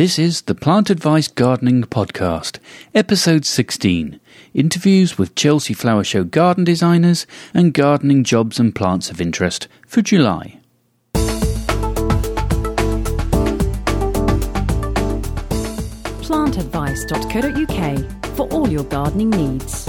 This is the Plant Advice Gardening Podcast, episode 16 interviews with Chelsea Flower Show garden designers and gardening jobs and plants of interest for July. plantadvice.co.uk for all your gardening needs.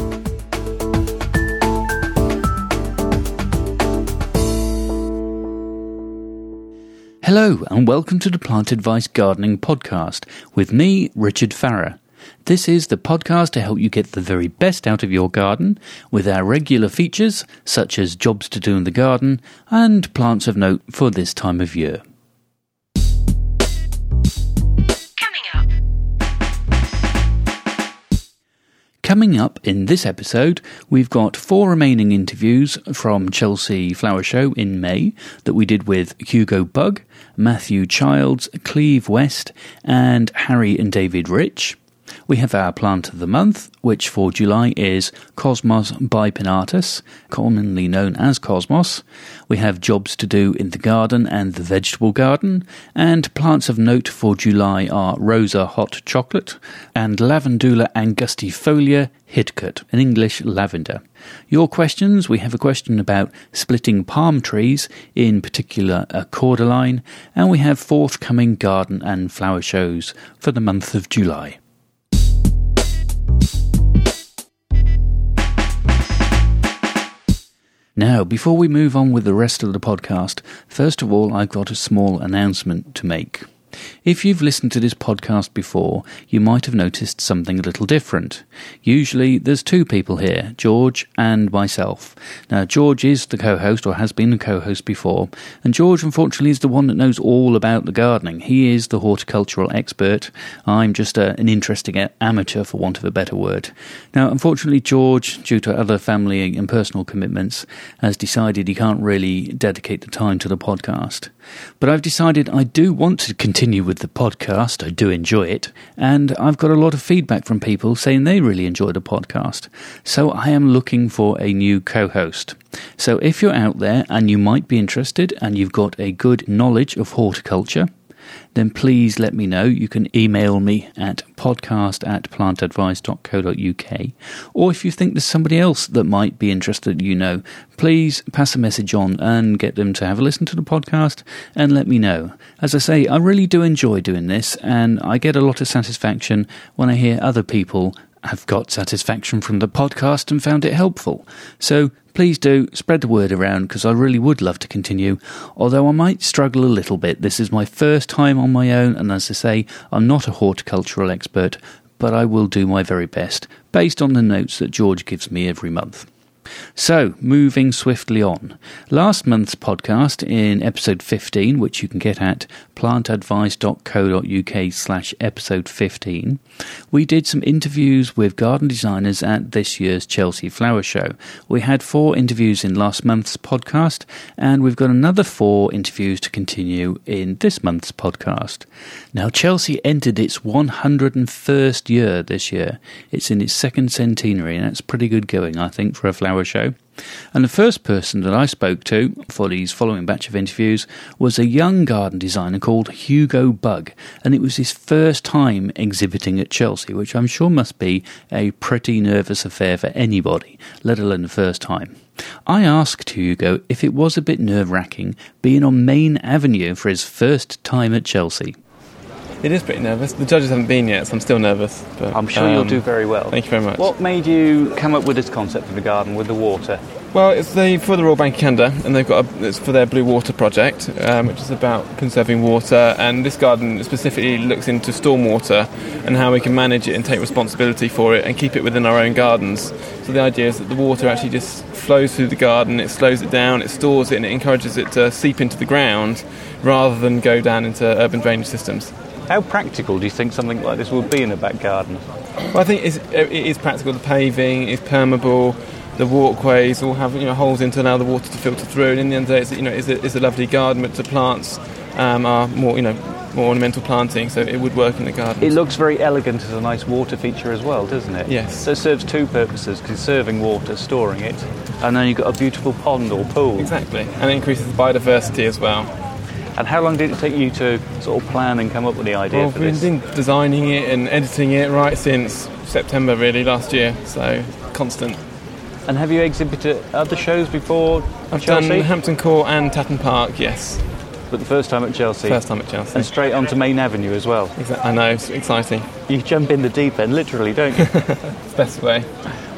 Hello, and welcome to the Plant Advice Gardening Podcast with me, Richard Farrer. This is the podcast to help you get the very best out of your garden with our regular features such as jobs to do in the garden and plants of note for this time of year. Coming up in this episode, we've got four remaining interviews from Chelsea Flower Show in May that we did with Hugo Bugg, Matthew Childs, Cleve West, and Harry and David Rich. We have our plant of the month, which for July is Cosmos bipinnatus, commonly known as Cosmos. We have jobs to do in the garden and the vegetable garden, and plants of note for July are Rosa hot chocolate and Lavandula angustifolia Hidcote, an English lavender. Your questions we have a question about splitting palm trees, in particular a cordyline, and we have forthcoming garden and flower shows for the month of July. Now, before we move on with the rest of the podcast, first of all, I've got a small announcement to make. If you've listened to this podcast before, you might have noticed something a little different. Usually, there's two people here, George and myself. Now, George is the co host, or has been a co host before, and George, unfortunately, is the one that knows all about the gardening. He is the horticultural expert. I'm just a, an interesting amateur, for want of a better word. Now, unfortunately, George, due to other family and personal commitments, has decided he can't really dedicate the time to the podcast. But I've decided I do want to continue with the podcast. I do enjoy it. And I've got a lot of feedback from people saying they really enjoy the podcast. So I am looking for a new co host. So if you're out there and you might be interested and you've got a good knowledge of horticulture, then please let me know. You can email me at podcast at plantadvice.co.uk. Or if you think there's somebody else that might be interested, you know, please pass a message on and get them to have a listen to the podcast and let me know. As I say, I really do enjoy doing this and I get a lot of satisfaction when I hear other people have got satisfaction from the podcast and found it helpful. So please do spread the word around because I really would love to continue. Although I might struggle a little bit. This is my first time on my own, and as I say, I'm not a horticultural expert, but I will do my very best based on the notes that George gives me every month. So, moving swiftly on. Last month's podcast in episode 15, which you can get at plantadvice.co.uk slash episode 15, we did some interviews with garden designers at this year's Chelsea Flower Show. We had four interviews in last month's podcast, and we've got another four interviews to continue in this month's podcast. Now, Chelsea entered its 101st year this year. It's in its second centenary, and that's pretty good going, I think, for a flower show. And the first person that I spoke to for these following batch of interviews was a young garden designer called Hugo Bugg, and it was his first time exhibiting at Chelsea, which I'm sure must be a pretty nervous affair for anybody, let alone the first time. I asked Hugo if it was a bit nerve wracking being on Main Avenue for his first time at Chelsea. It is pretty nervous. The judges haven't been yet, so I'm still nervous. But, I'm sure you'll um, do very well. Thank you very much. What made you come up with this concept for the garden with the water? Well, it's the, for the Royal Bank of Canada, and they've got a, it's for their Blue Water project, um, which is about conserving water. And this garden specifically looks into stormwater and how we can manage it and take responsibility for it and keep it within our own gardens. So the idea is that the water actually just flows through the garden, it slows it down, it stores it, and it encourages it to seep into the ground rather than go down into urban drainage systems. How practical do you think something like this would be in a back garden? Well, I think it's, it is practical. The paving is permeable. The walkways all have you know holes in to allow the water to filter through. And in the end of the day, it's, you know, it's a, it's a lovely garden, but the plants um, are more you know more ornamental planting, so it would work in the garden. It looks very elegant as a nice water feature as well, doesn't it? Yes. So it serves two purposes conserving water, storing it, and then you've got a beautiful pond or pool. exactly, and it increases the biodiversity as well. And how long did it take you to sort of plan and come up with the idea Well, for we've this? been designing it and editing it right since September, really, last year. So constant. And have you exhibited at other shows before I've Chelsea? done Hampton Court and Tatton Park. Yes, but the first time at Chelsea. first time at Chelsea. And straight onto Main Avenue as well. Exa- I know, it's exciting. You jump in the deep end, literally, don't you? It's the best way.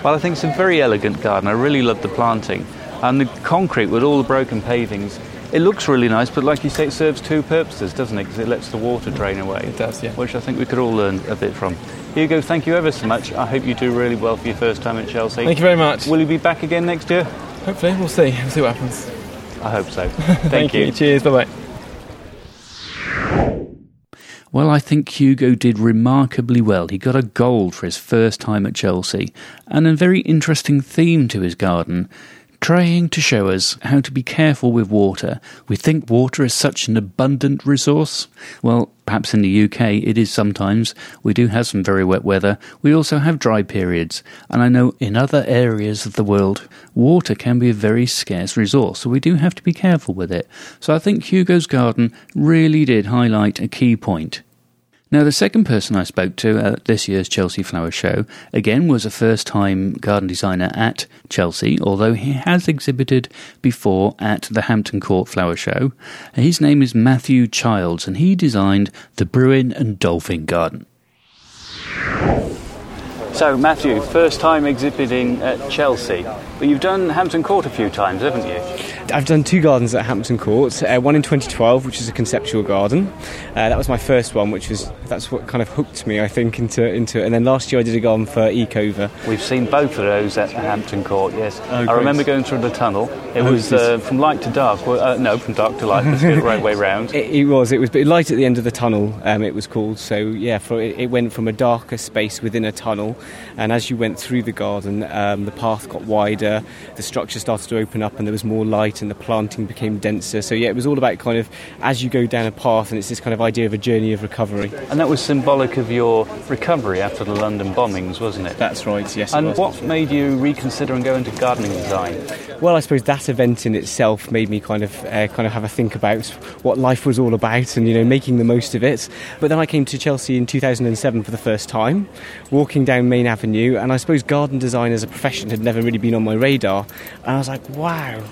well, I think it's a very elegant garden. I really love the planting. And the concrete with all the broken pavings, it looks really nice, but like you say, it serves two purposes, doesn't it? Because it lets the water drain away. It does, yeah. Which I think we could all learn a bit from. Hugo, thank you ever so much. I hope you do really well for your first time at Chelsea. Thank you very much. Will you be back again next year? Hopefully, we'll see. We'll see what happens. I hope so. Thank, you. Cheers. Bye bye. Well, I think Hugo did remarkably well. He got a gold for his first time at Chelsea, and a very interesting theme to his garden, trying to show us how to be careful with water. We think water is such an abundant resource. Well, perhaps in the UK it is sometimes. We do have some very wet weather. We also have dry periods, and I know in other areas of the world, water can be a very scarce resource, so we do have to be careful with it. So I think Hugo's garden really did highlight a key point. Now, the second person I spoke to at this year's Chelsea Flower Show, again, was a first time garden designer at Chelsea, although he has exhibited before at the Hampton Court Flower Show. His name is Matthew Childs, and he designed the Brewin and Dolphin Garden. So, Matthew, first time exhibiting at Chelsea, but you've done Hampton Court a few times, haven't you? I've done two gardens at Hampton Court. Uh, one in 2012, which is a conceptual garden. Uh, that was my first one, which was that's what kind of hooked me, I think, into into it. And then last year I did a garden for Ecover. We've seen both of those at Hampton Court, yes. Oh, I great. remember going through the tunnel. It Oh, was uh, from light to dark. Well, uh, no, from dark to light. Let's get right way round. It, it was. It was but light at the end of the tunnel. Um, it was called. So yeah, for, it, it went from a darker space within a tunnel, and as you went through the garden, um, the path got wider, the structure started to open up, and there was more light, and the planting became denser. So yeah, it was all about kind of as you go down a path, and it's this kind of idea of a journey of recovery. And that was symbolic of your recovery after the London bombings, wasn't it? That's right. Yes. and was. what made you reconsider and go into gardening design? Well, I suppose that event in itself made me kind of uh, kind of have a think about what life was all about and you know making the most of it. But then I came to Chelsea in 2007 for the first time, walking down Main Avenue, and I suppose garden design as a profession had never really been on my radar. And I was like, wow.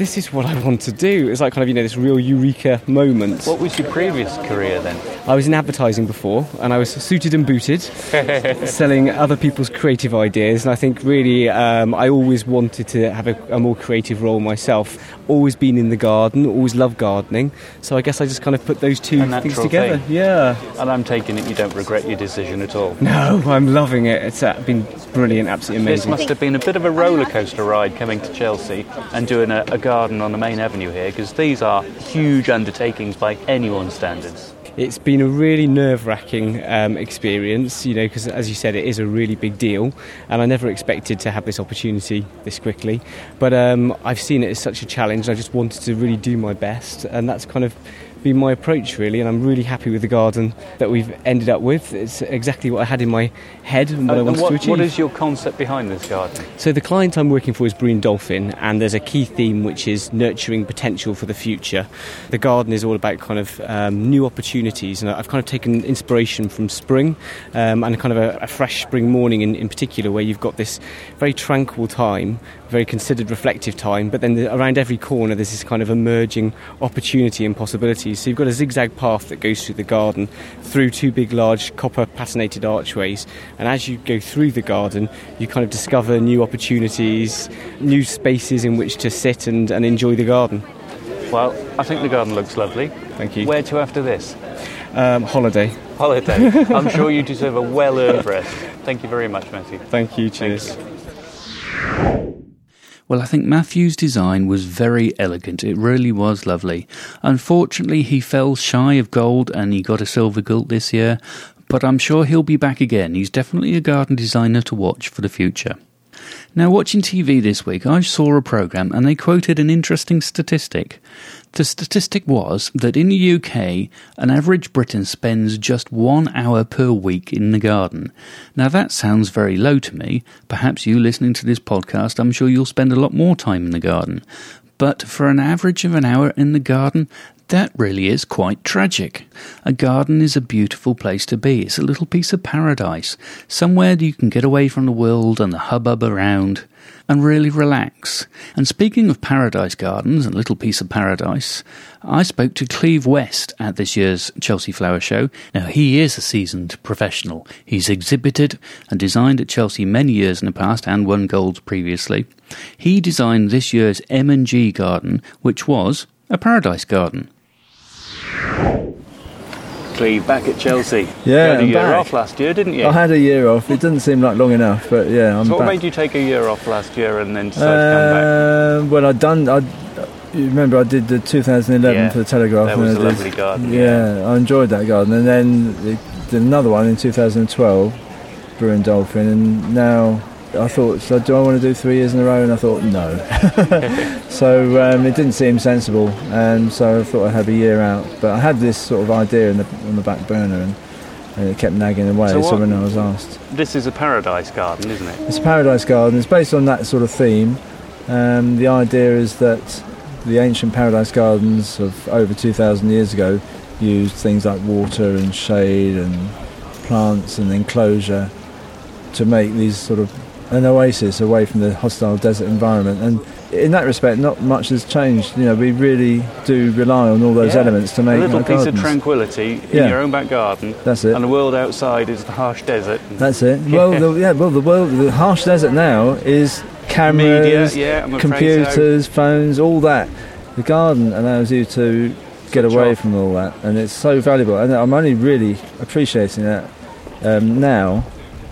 This is what I want to do. It's like kind of you know this real eureka moment. What was your previous career then? I was in advertising before, and I was suited and booted, selling other people's creative ideas. And I think really, um, I always wanted to have a, a more creative role myself. Always been in the garden, always loved gardening. So I guess I just kind of put those two things together. thing. Yeah. And I'm taking it you don't regret your decision at all. No, I'm loving it. It's uh, been brilliant, absolutely amazing. This amazing. must have been a bit of a roller coaster ride coming to Chelsea and doing a, a garden on the main avenue here because these are huge undertakings by anyone's standards. It's been a really nerve wracking um, experience, you know, because as you said, it is a really big deal, and I never expected to have this opportunity this quickly. But um, I've seen it as such a challenge, and I just wanted to really do my best, and that's kind of been my approach, really. And I'm really happy with the garden that we've ended up with. It's exactly what I had in my head and what I wanted what, to achieve. what is your concept behind this garden? So the client I'm working for is Brewin Dolphin, and there's a key theme which is nurturing potential for the future. The garden is all about kind of um, new opportunities, and I've kind of taken inspiration from spring um, and kind of a, a fresh spring morning in, in particular, where you've got this very tranquil time, very considered, reflective time, but then the, around every corner there's this kind of emerging opportunity and possibilities. So you've got a zigzag path that goes through the garden, through two big, large copper patinated archways, and as you go through the garden, you kind of discover new opportunities, new spaces in which to sit and, and enjoy the garden. Well, I think the garden looks lovely. Thank you. Where to after this? Um, holiday. Holiday. I'm sure you deserve a well earned rest. Thank you very much, Matthew. Thank you. Cheers. Well, I think Matthew's design was very elegant. It really was lovely. Unfortunately, he fell shy of gold and he got a silver gilt this year, but I'm sure he'll be back again. He's definitely a garden designer to watch for the future. Now, watching TV this week, I saw a programme and they quoted an interesting statistic. The statistic was that in the UK, an average Briton spends just one hour per week in the garden. Now, that sounds very low to me. Perhaps you listening to this podcast, I'm sure you'll spend a lot more time in the garden. But for an average of an hour in the garden, That really is quite tragic. A garden is a beautiful place to be. It's a little piece of paradise, somewhere you can get away from the world and the hubbub around and really relax. And speaking of paradise gardens and little piece of paradise, I spoke to Cleve West at this year's Chelsea Flower Show. Now he is a seasoned professional. He's exhibited and designed at Chelsea many years in the past and won golds previously. He designed this year's M&G garden, which was a paradise garden. Cleve, back at Chelsea. Yeah, you had a I'm year back. off last year, didn't you? I had a year off. It didn't seem like long enough, but yeah, I'm so what back. made you take a year off last year and then decide to come back? Uh, well, I'd done. I you remember I did the 2011 Yeah, for the Telegraph. that and was I a did- lovely garden, Yeah, I enjoyed that garden, and then it- did another one in 2012, Brewin Dolphin, and now I thought, so do I want to do three years in a row? And I thought no. so um, it didn't seem sensible, and so I thought I'd have a year out. But I had this sort of idea in the, on the back burner, and, and it kept nagging away. So So, when I was asked. This is a paradise garden, isn't it? It's a paradise garden. It's based on that sort of theme. Um, the idea is that the ancient paradise gardens of over 2,000 years ago used things like water and shade and plants and enclosure to make these sort of an oasis away from the hostile desert environment. And in that respect, not much has changed. You know, we really do rely on all those Yeah. elements to make A little piece gardens. of tranquility in Yeah. your own back garden, That's it. and the world outside is the harsh desert. That's it. Well, the, yeah. Well, the world, the harsh desert now is cameras, Media, yeah, computers, phones, all that. The garden allows you to get Switch away off. from all that, and it's so valuable. And I'm only really appreciating that um, now,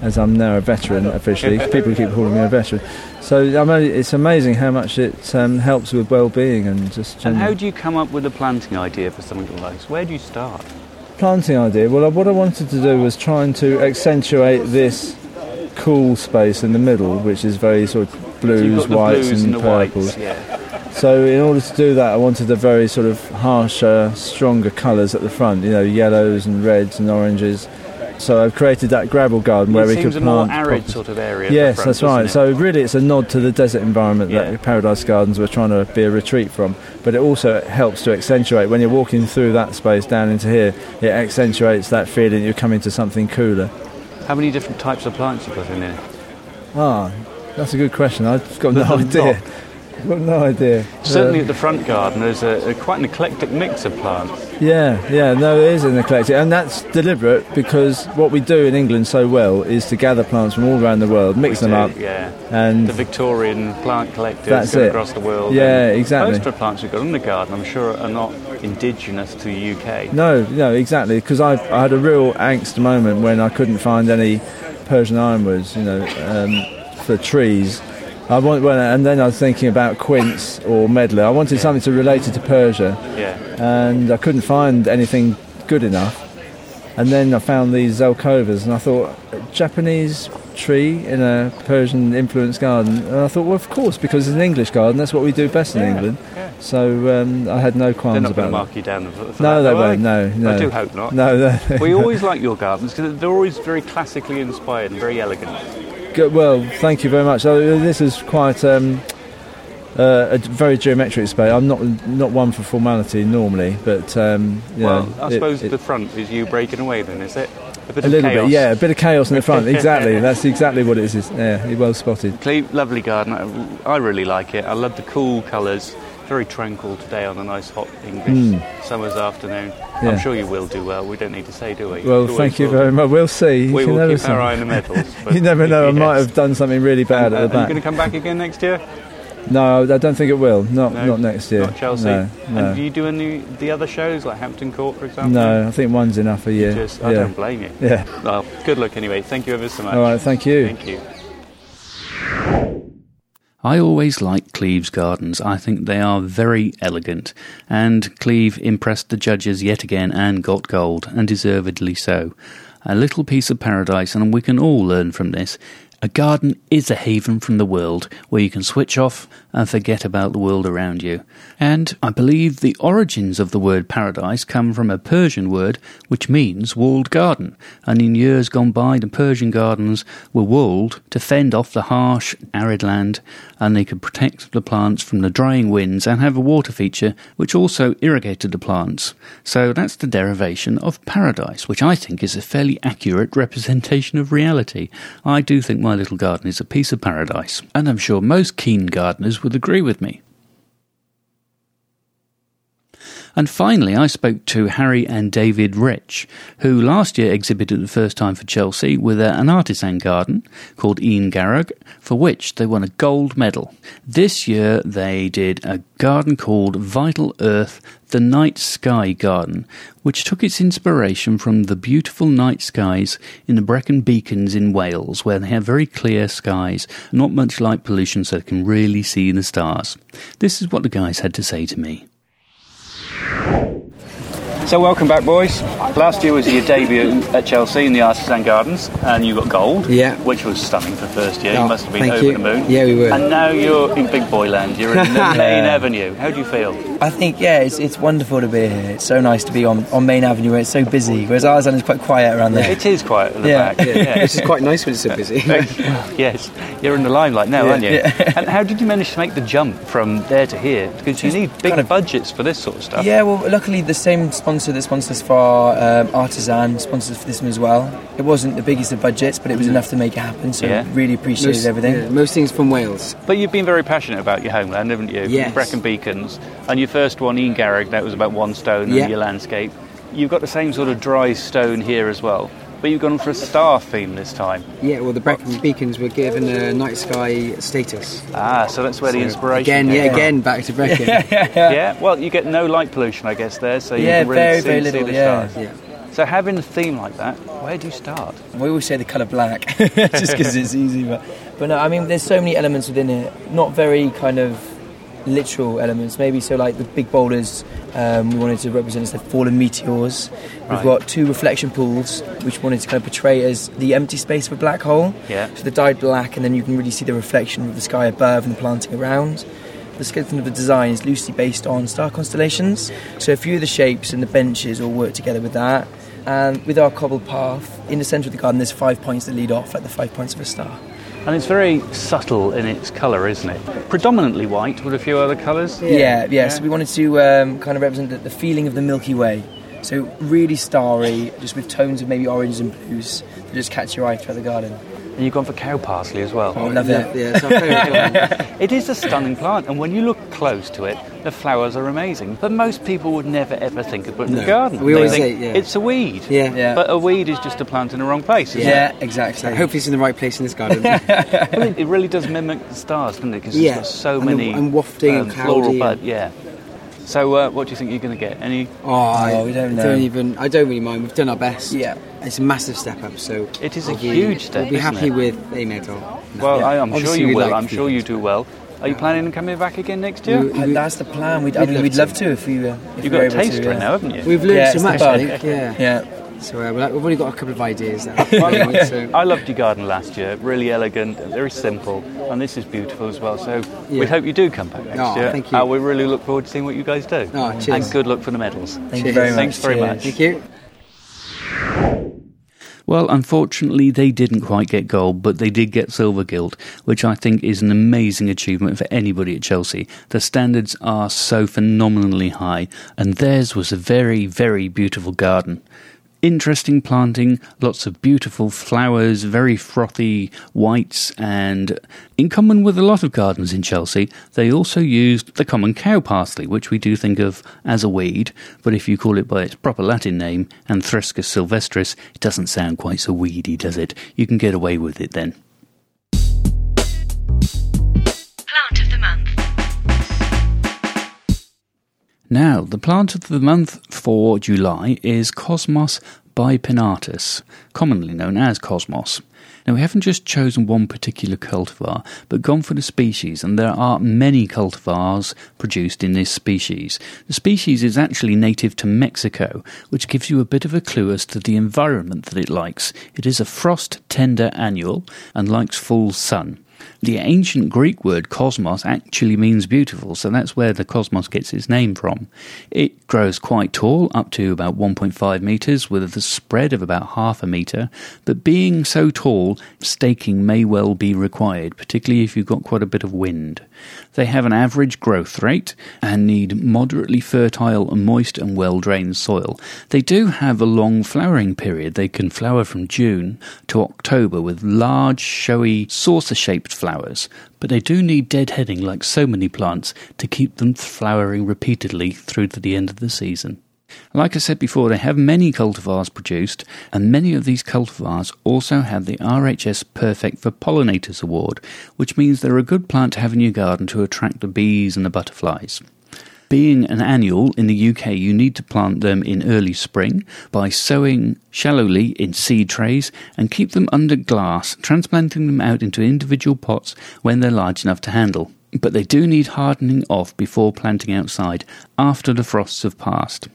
as I'm now a veteran officially. People keep calling me a veteran, so I'm only, it's amazing how much it um, helps with well-being and just. And how do you come up with a planting idea for something like this? Where do you start? planting idea. Well, what I wanted to do was trying to accentuate this cool space in the middle, which is very sort of blues, the whites, blues and, and purples. whites. Yeah. So, in order to do that, I wanted the very sort of harsher, stronger colours at the front. You know, yellows and reds and oranges. So I've created that gravel garden where it we seems could a more arid sort of area. Yes, front, that's right. So really, it's a nod to the desert environment Yeah. that Paradise Gardens were trying to be a retreat from. But it also helps to accentuate when you're walking through that space down into here. It accentuates that feeling you're coming to something cooler. how many different types of plants you got in there? Ah, that's a good question. I've got no idea. I've got no idea. Certainly Um, at the front garden, there's a, a quite an eclectic mix of plants. Yeah, yeah, no, it is an eclectic, and that's deliberate because what we do in England so well is to gather plants from all around the world, mix We them do, up, Yeah. and The Victorian plant collectors across the world. Yeah, exactly. Most of the plants we've got in the garden, I'm sure, are not indigenous to the UK. No, no, exactly. Because I, I had a real angst moment when I couldn't find any Persian ironwoods, you know, um, for trees. I want, well, and then I was thinking about quince or medlar. I wanted something to relate it to Persia, Yeah. and I couldn't find anything good enough. And then I found these Zelkovas, and I thought, Japanese tree in a Persian influenced garden. And I thought, well, of course, because it's an English garden, that's what we do best in Yeah, England. yeah. So um, I had no qualms They're qualms not about mark you down for, for No, that, they won't. No, no. I do hope not. No, We always like your gardens because they're always very classically inspired and very elegant. Good, well, thank you very much. Oh, this is quite um, uh, a very geometric space. I'm not not one for formality normally, but um, well, know, I suppose it- the front is you breaking away then, is it? A bit a little chaos. bit, yeah, a bit of chaos in the front. Exactly, that's exactly what it is. Yeah, well spotted. Lovely garden. I, I really like it. I love the cool colours. Very tranquil today on a nice hot English summer's afternoon. Yeah. I'm sure you will do well. We don't need to say, do we? Well, thank you very much. We'll see. You We will never keep our eye on the medals. You never know. I might have done something really bad Uh, at the back. Are you going to come back again next year? No, I don't think it will. Not No? not next year. Not Chelsea. No, no. And do you do any the other shows like Hampton Court, for example? no, I think one's enough a year. Just, I yeah. don't blame you. yeah. Well, good luck anyway. Thank you ever so much. All right. Thank you. Thank you. I always like Cleve's gardens. I think they are very elegant, and Cleve impressed the judges yet again and got gold, and deservedly so. A little piece of paradise, and we can all learn from this. A garden is a haven from the world where you can switch off and forget about the world around you. And I believe the origins of the word paradise come from a Persian word which means walled garden. And in years gone by, the Persian gardens were walled to fend off the harsh, arid land, and they could protect the plants from the drying winds and have a water feature which also irrigated the plants. So that's the derivation of paradise, which I think is a fairly accurate representation of reality. I do think my little garden is a piece of paradise, and I'm sure most keen gardeners would agree with me. And finally, I spoke to Harry and David Rich, who last year exhibited the first time for Chelsea with an artisan garden called Un Garreg, for which they won a gold medal. This year, they did a garden called Vital Earth the Night Sky Garden, which took its inspiration from the beautiful night skies in the Brecon Beacons in Wales, where they have very clear skies, not much light pollution, so they can really see the stars. This is what the guys had to say to me. So welcome back, boys. Last year was your debut at Chelsea in the Artisan Gardens, and you got gold. Yeah. which was stunning for first year. Oh, you must have been over you. the moon. Yeah, we were. And now you're in Big Boy Land. You're in the main avenue. How do you feel? I think yeah, it's, it's wonderful to be here. It's so nice to be on, on Main Avenue where it's so busy, whereas Artisan is quite quiet around there. It is quiet at the Yeah. back. Yeah. This is quite nice when it's so busy. yes, you're in the limelight now, Yeah, aren't you? yeah. and how did you manage to make the jump from there to here? Because you need big kind of- budgets for this sort of stuff. Yeah, well, luckily the same sponsor that sponsors for um, Artisan sponsors for this one as well. It wasn't the biggest of budgets, but it was enough to make it happen. So Yeah. really appreciated everything. yeah, most things from Wales. But you've been very passionate about your homeland, haven't you? Yes. Brecon Beacons. And your first one, Un Garreg, that was about one stone Yeah. and your landscape. You've got the same sort of dry stone here as well. But you've gone for a star theme this time. Yeah, well, the Brecon Beacons were given a night sky status. Ah, so that's where the inspiration Again, came yeah, from. again, back to Brecon. Yeah, yeah. well, you get no light pollution, I guess, there, so you Yeah, can really very, see, very see little, the yeah. stars. yeah. So having a theme like that, where do you start? We always say the colour black, just because it's easy. But, but no, I mean, there's so many elements within it. Not very kind of literal elements. Maybe so, like the big boulders. Um, we wanted to represent as the fallen meteors. We've got two reflection pools, which wanted to kind of portray as the empty space of a black hole. Yeah. So they're dyed black, and then you can really see the reflection of the sky above and the planting around. The skeleton of the design is loosely based on star constellations. So a few of the shapes and the benches all work together with that. And with our cobbled path, in the centre of the garden, there's five points that lead off, like the five points of a star. And it's very subtle in its colour, isn't it? Predominantly white with a few other colours. Yeah, yeah. So we wanted to um, kind of represent the, the feeling of the Milky Way. So really starry, just with tones of maybe orange and blues that just catch your eye throughout the garden. And you've gone for cow parsley as well. I love yeah, it. yeah, it's our favourite. It is a stunning plant, and when you look close to it, the flowers are amazing. But most people would never ever think of putting it in No. the garden. We They always think say, yeah. it's a weed. Yeah. Yeah. But a weed is just a plant in the wrong place. Isn't Yeah, It? exactly. Hopefully, it's in the right place in this garden. Well, it, it really does mimic the stars, doesn't it? Because Yeah. it's got so And the- many and wafting and floral bud. Yeah. So, uh, what do you think you're going to get? Any? oh, I Oh, we don't know. don't even. I don't really mind. We've done our best. Yeah. It's a massive step up. So It is a we'll be- huge step, We'll be happy it? with a medal. Well, I, I'm sure you will. like I'm sure you do well. Are you planning on coming back again next year? We- Uh, That's the plan. We'd, I We'd mean, love we'd to. love to if we. Uh, if You've we got a able to, taster in yeah. now, haven't you? We've learned Yeah, so much. I think. Yeah. Yeah. So uh, we're like- we've only got a couple of ideas now. Well, so, I loved your garden last year. Really elegant, very simple, and this is beautiful as well. So we hope you do come back next Oh, year. thank you. Uh, we really look forward to seeing what you guys do. Oh, cheers. And good luck for the medals. Thank you very much. Thanks very Cheers. much. Thank you. Well, unfortunately, they didn't quite get gold, but they did get silver gilt, which I think is an amazing achievement for anybody at Chelsea. The standards are so phenomenally high, and theirs was a very, very beautiful garden. Interesting planting, lots of beautiful flowers, very frothy whites, and in common with a lot of gardens in Chelsea, they also used the common cow parsley, which we do think of as a weed, but if you call it by its proper Latin name, Anthriscus sylvestris, it doesn't sound quite so weedy, does it? You can get away with it then. Now, the plant of the month for July is Cosmos bipinnatus, commonly known as cosmos. Now, we haven't just chosen one particular cultivar, but gone for the species, and there are many cultivars produced in this species. The species is actually native to Mexico, which gives you a bit of a clue as to the environment that it likes. It is a frost tender annual and likes full sun. The ancient Greek word cosmos actually means beautiful, so that's where the cosmos gets its name from. It grows quite tall, up to about 1.5 metres, with a spread of about half a metre, but being so tall, staking may well be required, particularly if you've got quite a bit of wind. They have an average growth rate and need moderately fertile, moist, and well drained soil. They do have a long flowering period. They can flower from June to October with large, showy, saucer shaped flowers, but they do need deadheading like so many plants to keep them flowering repeatedly through to the end of the season. Like I said before, they have many cultivars produced, and many of these cultivars also have the RHS Perfect for Pollinators Award, which means they're a good plant to have in your garden to attract the bees and the butterflies. Being an annual in the UK, you need to plant them in early spring by sowing shallowly in seed trays and keep them under glass, transplanting them out into individual pots when they're large enough to handle. But they do need hardening off before planting outside after the frosts have passed.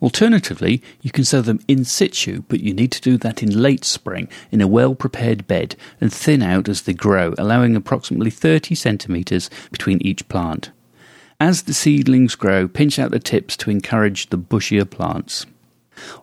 Alternatively, you can sow them in situ, but you need to do that in late spring in a well prepared bed and thin out as they grow, allowing approximately 30 centimetres between each plant. As the seedlings grow, pinch out the tips to encourage the bushier plants.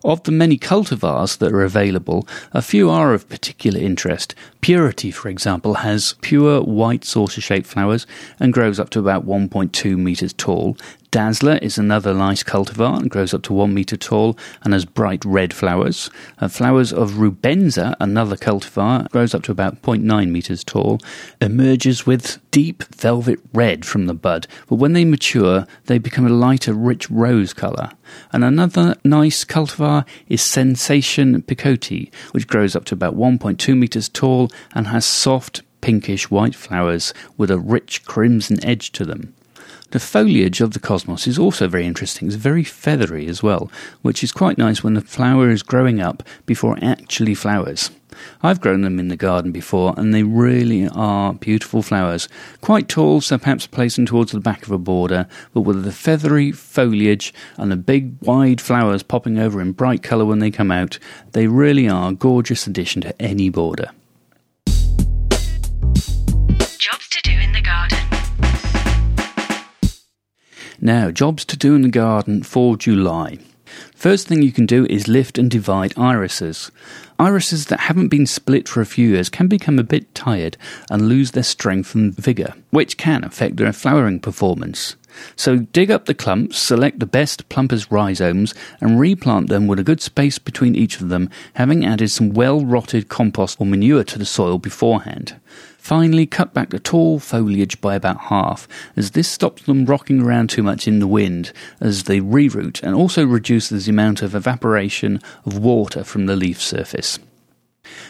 Of the many cultivars that are available, a few are of particular interest. Purity, for example, has pure white saucer shaped flowers and grows up to about 1.2 metres tall. Dazzler is another nice cultivar and grows up to one metre tall and has bright red flowers. Uh, flowers of Rubenza, another cultivar, grows up to about 0.9 metres tall, emerges with deep velvet red from the bud, but when they mature, they become a lighter, rich rose colour. And another nice cultivar is Sensation Picotee, which grows up to about 1.2 metres tall and has soft, pinkish white flowers with a rich crimson edge to them. The foliage of the cosmos is also very interesting. It's very feathery as well, which is quite nice when the flower is growing up before it actually flowers. I've grown them in the garden before, and they really are beautiful flowers. Quite tall, so perhaps place them towards the back of a border, but with the feathery foliage and the big wide flowers popping over in bright colour when they come out, they really are a gorgeous addition to any border. Jobs to do in the garden. Now, jobs to do in the garden for July. First thing you can do is lift and divide irises. Irises that haven't been split for a few years can become a bit tired and lose their strength and vigour, which can affect their flowering performance. So dig up the clumps, select the best plumpers rhizomes, and replant them with a good space between each of them, having added some well rotted compost or manure to the soil beforehand. Finally, cut back the tall foliage by about half, as this stops them rocking around too much in the wind as they reroot and also reduces the amount of evaporation of water from the leaf surface.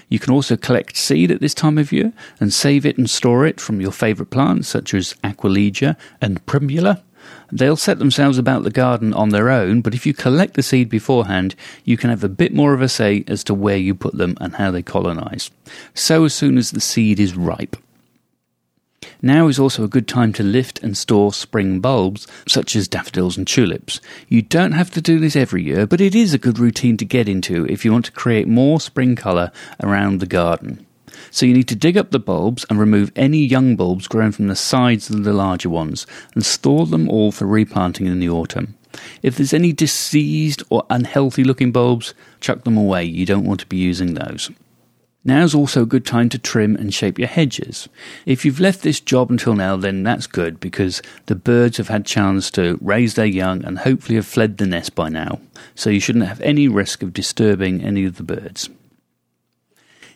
You can also collect seed at this time of year and save it and store it from your favourite plants such as Aquilegia and Primula. They'll set themselves about the garden on their own, but if you collect the seed beforehand, you can have a bit more of a say as to where you put them and how they colonise. So as soon as the seed is ripe. Now is also a good time to lift and store spring bulbs, such as daffodils and tulips. You don't have to do this every year, but it is a good routine to get into if you want to create more spring colour around the garden. So you need to dig up the bulbs and remove any young bulbs grown from the sides of the larger ones and store them all for replanting in the autumn. If there's any diseased or unhealthy looking bulbs, chuck them away. You don't want to be using those. Now's also a good time to trim and shape your hedges. If you've left this job until now, then that's good because the birds have had chance to raise their young and hopefully have fled the nest by now. So you shouldn't have any risk of disturbing any of the birds.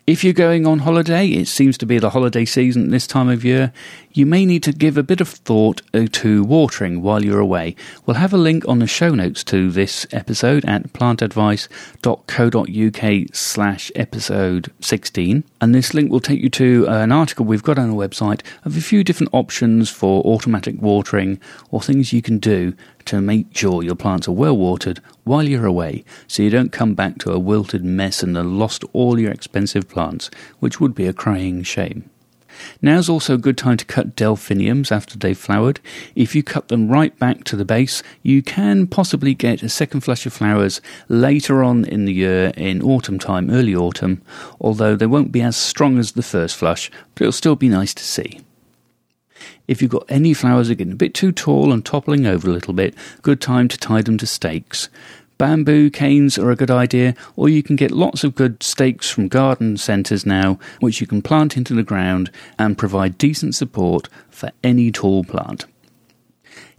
If you're going on holiday, it seems to be the holiday season this time of year, you may need to give a bit of thought uh, to watering while you're away. We'll have a link on the show notes to this episode at plantadvice.co.uk slash episode 16. And this link will take you to an article we've got on our website of a few different options for automatic watering or things you can do to make sure your plants are well watered while you're away so you don't come back to a wilted mess and have lost all your expensive plants, which would be a crying shame. Now's also a good time to cut delphiniums after they've flowered. If you cut them right back to the base, you can possibly get a second flush of flowers later on in the year in autumn time, early autumn, although they won't be as strong as the first flush, but it'll still be nice to see. If you've got any flowers that are getting a bit too tall and toppling over a little bit, good time to tie them to stakes. Bamboo canes are a good idea, or you can get lots of good stakes from garden centres now, which you can plant into the ground and provide decent support for any tall plant.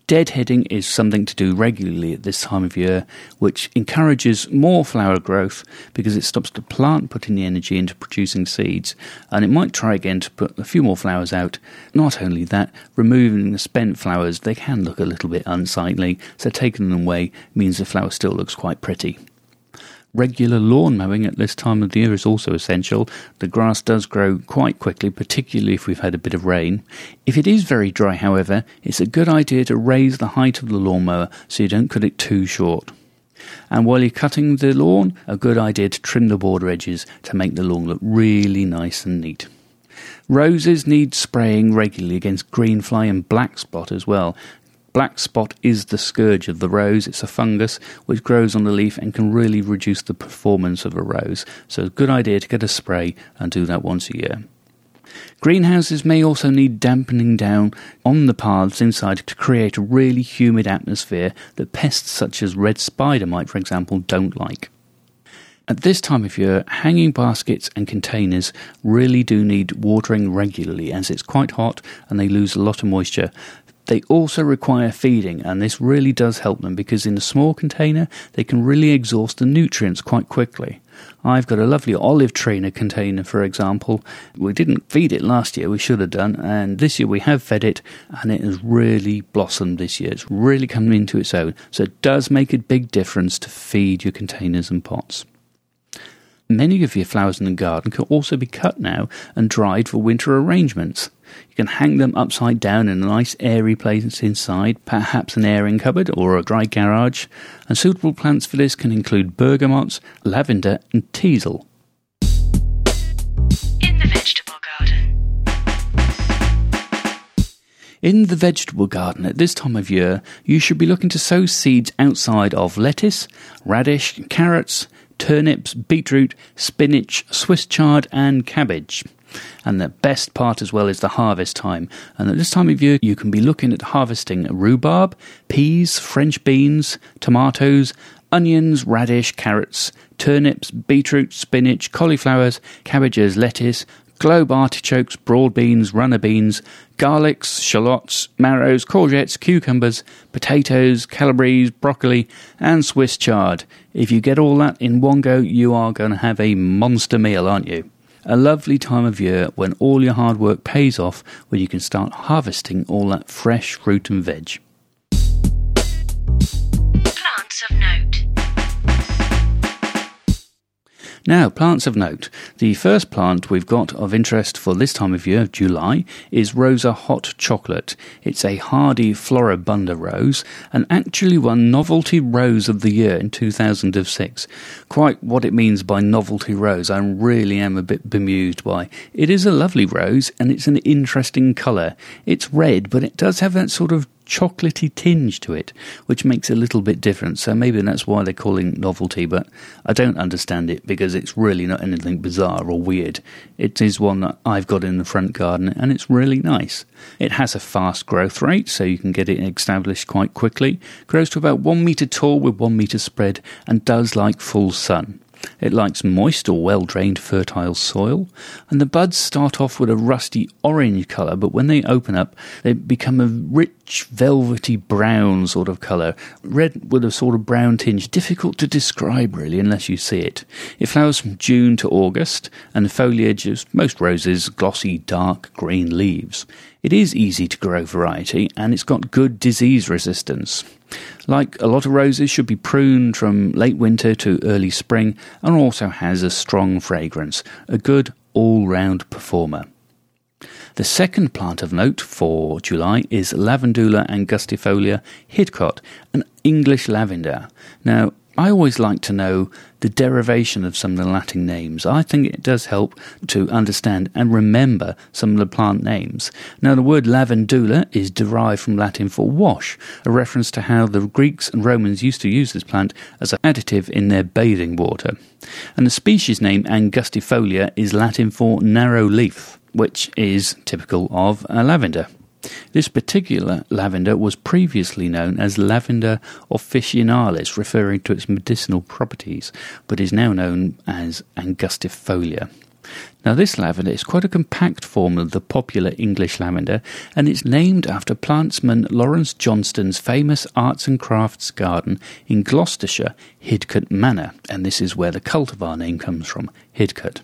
Deadheading is something to do regularly at this time of year, which encourages more flower growth because it stops the plant putting the energy into producing seeds, and it might try again to put a few more flowers out. Not only that, removing the spent flowers, they can look a little bit unsightly, so taking them away means the flower still looks quite pretty. Regular lawn mowing at this time of the year is also essential. The grass does grow quite quickly, particularly if we've had a bit of rain. If it is very dry, however, it's a good idea to raise the height of the lawnmower so you don't cut it too short. And while you're cutting the lawn, a good idea to trim the border edges to make the lawn look really nice and neat. Roses need spraying regularly against green fly and black spot as well, Black spot is the scourge of the rose. It's a fungus which grows on the leaf and can really reduce the performance of a rose. So, it's a good idea to get a spray and do that once a year. Greenhouses may also need dampening down on the paths inside to create a really humid atmosphere that pests such as red spider mite, for example, don't like. At this time of year, hanging baskets and containers really do need watering regularly as it's quite hot and they lose a lot of moisture. They also require feeding, and this really does help them because in a small container they can really exhaust the nutrients quite quickly. I've got a lovely olive a container, for example. We didn't feed it last year, we should have done, and this year we have fed it, and it has really blossomed this year. It's really come into its own, so it does make a big difference to feed your containers and pots. Many of your flowers in the garden can also be cut now and dried for winter arrangements. You can hang them upside down in a nice airy place inside, perhaps an airing cupboard or a dry garage. And suitable plants for this can include bergamots, lavender, and teasel. In the vegetable garden. In the vegetable garden at this time of year, you should be looking to sow seeds outside of lettuce, radish, carrots, turnips, beetroot, spinach, Swiss chard, and cabbage. And the best part as well is the harvest time. And at this time of year, you can be looking at harvesting rhubarb, peas, French beans, tomatoes, onions, radish, carrots, turnips, beetroot, spinach, cauliflowers, cabbages, lettuce, globe artichokes, broad beans, runner beans, garlics, shallots, marrows, courgettes, cucumbers, potatoes, calabrese, broccoli, and Swiss chard. If you get all that in one go, you are going to have a monster meal, aren't you? A lovely time of year when all your hard work pays off when you can start harvesting all that fresh fruit and veg. Plants of note. Now, plants of note. The first plant we've got of interest for this time of year, July, is Rosa Hot Chocolate. It's a hardy Floribunda rose and actually won Novelty Rose of the Year in 2006. Quite what it means by novelty rose, I really am a bit bemused by. It is a lovely rose and it's an interesting colour. It's red, but it does have that sort of chocolatey tinge to it, which makes a little bit different. So maybe that's why they're calling it novelty, but I don't understand it because it's really not anything bizarre or weird. It is one that I've got in the front garden and it's really nice. It has a fast growth rate, so you can get it established quite quickly. Grows to about one metre tall with one metre spread and does like full sun. It likes moist or well drained fertile soil, and the buds start off with a rusty orange colour, but when they open up, they become a rich, velvety brown sort of colour, red with a sort of brown tinge, difficult to describe really unless you see it. It flowers from June to August, and the foliage is most roses, glossy, dark green leaves. It is easy to grow variety, and it's got good disease resistance. Like a lot of roses, should be pruned from late winter to early spring, and also has a strong fragrance, a good all round performer. The second plant of note for July is Lavandula angustifolia Hidcote, an English lavender. Now, I always like to know the derivation of some of the Latin names. I think it does help to understand and remember some of the plant names. Now, the word lavandula is derived from Latin for wash, a reference to how the Greeks and Romans used to use this plant as an additive in their bathing water. And the species name angustifolia is Latin for narrow leaf, which is typical of a lavender. This particular lavender was previously known as Lavender officinalis, referring to its medicinal properties, but is now known as Angustifolia. Now, this lavender is quite a compact form of the popular English lavender, and it's named after plantsman Lawrence Johnston's famous arts and crafts garden in Gloucestershire, Hidcote Manor, and this is where the cultivar name comes from, Hidcote.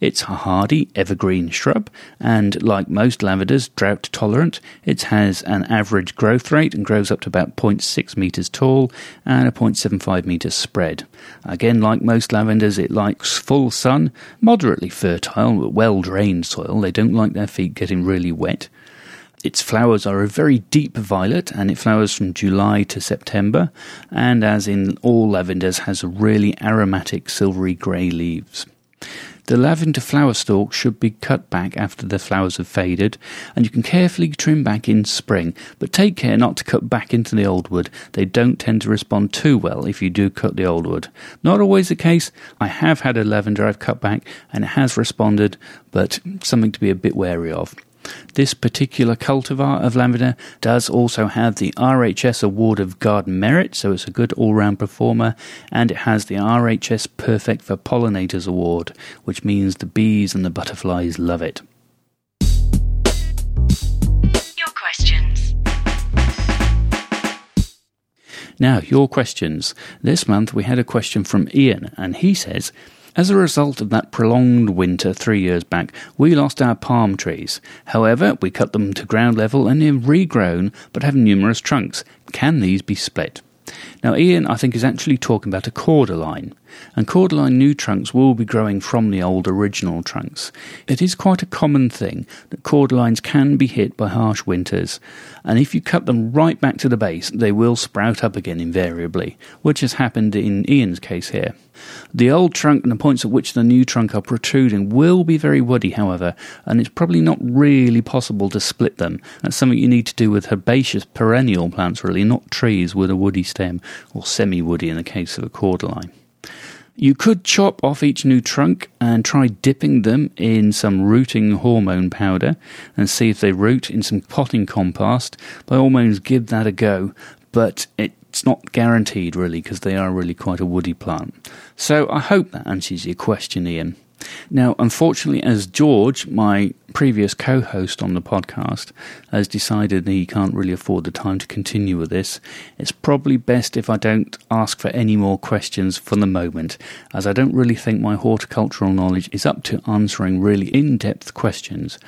It's a hardy evergreen shrub, and like most lavenders, drought tolerant. It has an average growth rate and grows up to about 0.6 metres tall and a 0.75 metres spread. Again, like most lavenders, it likes full sun, moderately fertile, but well drained soil. They don't like their feet getting really wet. Its flowers are a very deep violet and it flowers from July to September, and as in all lavenders, has really aromatic silvery grey leaves. The lavender flower stalks should be cut back after the flowers have faded, and you can carefully trim back in spring, but take care not to cut back into the old wood. They don't tend to respond too well if you do cut the old wood. Not always the case. I have had a lavender I've cut back and it has responded, but something to be a bit wary of. This particular cultivar of lavender does also have the RHS Award of Garden Merit, so it's a good all round performer, and it has the RHS Perfect for Pollinators Award, which means the bees and the butterflies love it. Your questions. Now, your questions. This month we had a question from Ian, and he says, as a result of that prolonged winter three years back, we lost our palm trees. However, we cut them to ground level and they've regrown but have numerous trunks. Can these be split? Now, Ian, I think, is actually talking about a cordyline, and cordyline new trunks will be growing from the old original trunks. It is quite a common thing that cordylines can be hit by harsh winters, and if you cut them right back to the base, they will sprout up again invariably, which has happened in Ian's case here. The old trunk and the points at which the new trunk are protruding will be very woody, however, and it's probably not really possible to split them. That's something you need to do with herbaceous perennial plants, really, not trees with a woody stem, or semi woody in the case of a cordyline. You could chop off each new trunk and try dipping them in some rooting hormone powder and see if they root in some potting compost. By all means, give that a go, but it's not guaranteed really because they are really quite a woody plant. So I hope that answers your question, Ian. Now, unfortunately, as George, my previous co host on the podcast, has decided he can't really afford the time to continue with this, it's probably best if I don't ask for any more questions for the moment, as I don't really think my horticultural knowledge is up to answering really in depth questions.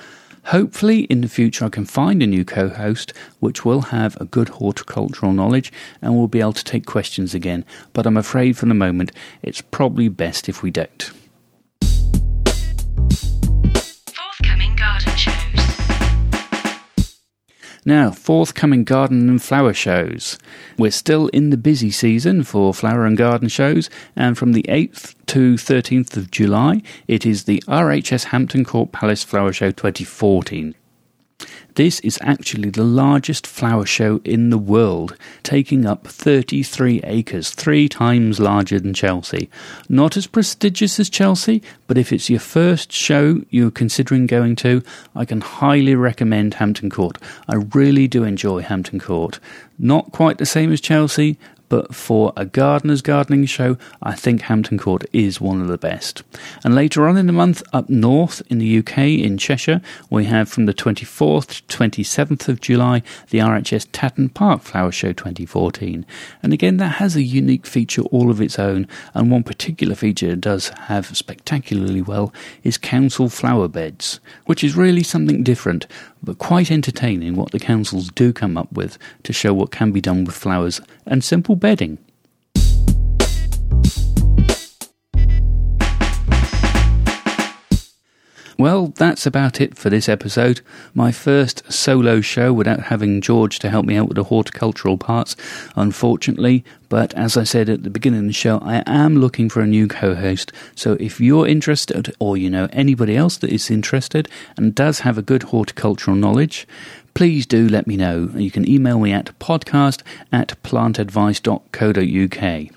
Hopefully, in the future, I can find a new co host which will have a good horticultural knowledge and will be able to take questions again. But I'm afraid for the moment, it's probably best if we don't. Now, forthcoming garden and flower shows. We're still in the busy season for flower and garden shows, and from the 8th to 13th of July, it is the RHS Hampton Court Palace Flower Show 2014. This is actually the largest flower show in the world, taking up 33 acres, three times larger than Chelsea. Not as prestigious as Chelsea, but if it's your first show you're considering going to, I can highly recommend Hampton Court. I really do enjoy Hampton Court. Not quite the same as Chelsea, but for a gardener's gardening show, I think Hampton Court is one of the best. And later on in the month, up north in the UK, in Cheshire, we have from the 24th to 27th of July the RHS Tatton Park Flower Show 2014. And again, that has a unique feature all of its own, and one particular feature it does have spectacularly well is council flower beds, which is really something different but quite entertaining what the councils do come up with to show what can be done with flowers and simple bedding. Well, that's about it for this episode. My first solo show without having George to help me out with the horticultural parts, unfortunately. But as I said at the beginning of the show, I am looking for a new co host. So if you're interested, or you know anybody else that is interested and does have a good horticultural knowledge, please do let me know. You can email me at podcast at plantadvice.co.uk.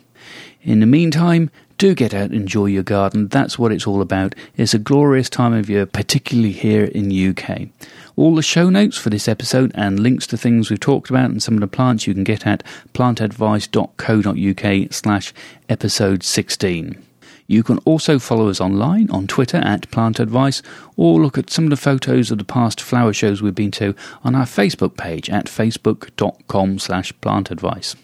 In the meantime, do get out and enjoy your garden. That's what it's all about. It's a glorious time of year, particularly here in UK. All the show notes for this episode and links to things we've talked about and some of the plants you can get at plantadvice.co.uk slash episode 16. You can also follow us online on Twitter at Plant Advice or look at some of the photos of the past flower shows we've been to on our Facebook page at facebook.com slash plantadvice.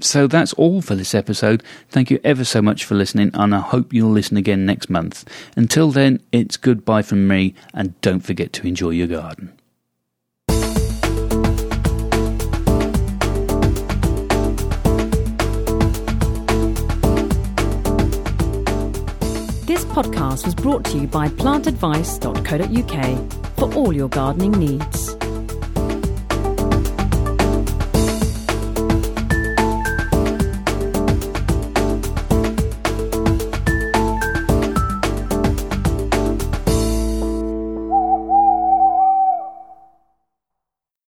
So that's all for this episode. Thank you ever so much for listening, and I hope you'll listen again next month. Until then, it's goodbye from me, and don't forget to enjoy your garden. Podcast was brought to you by plantadvice.co.uk for all your gardening needs.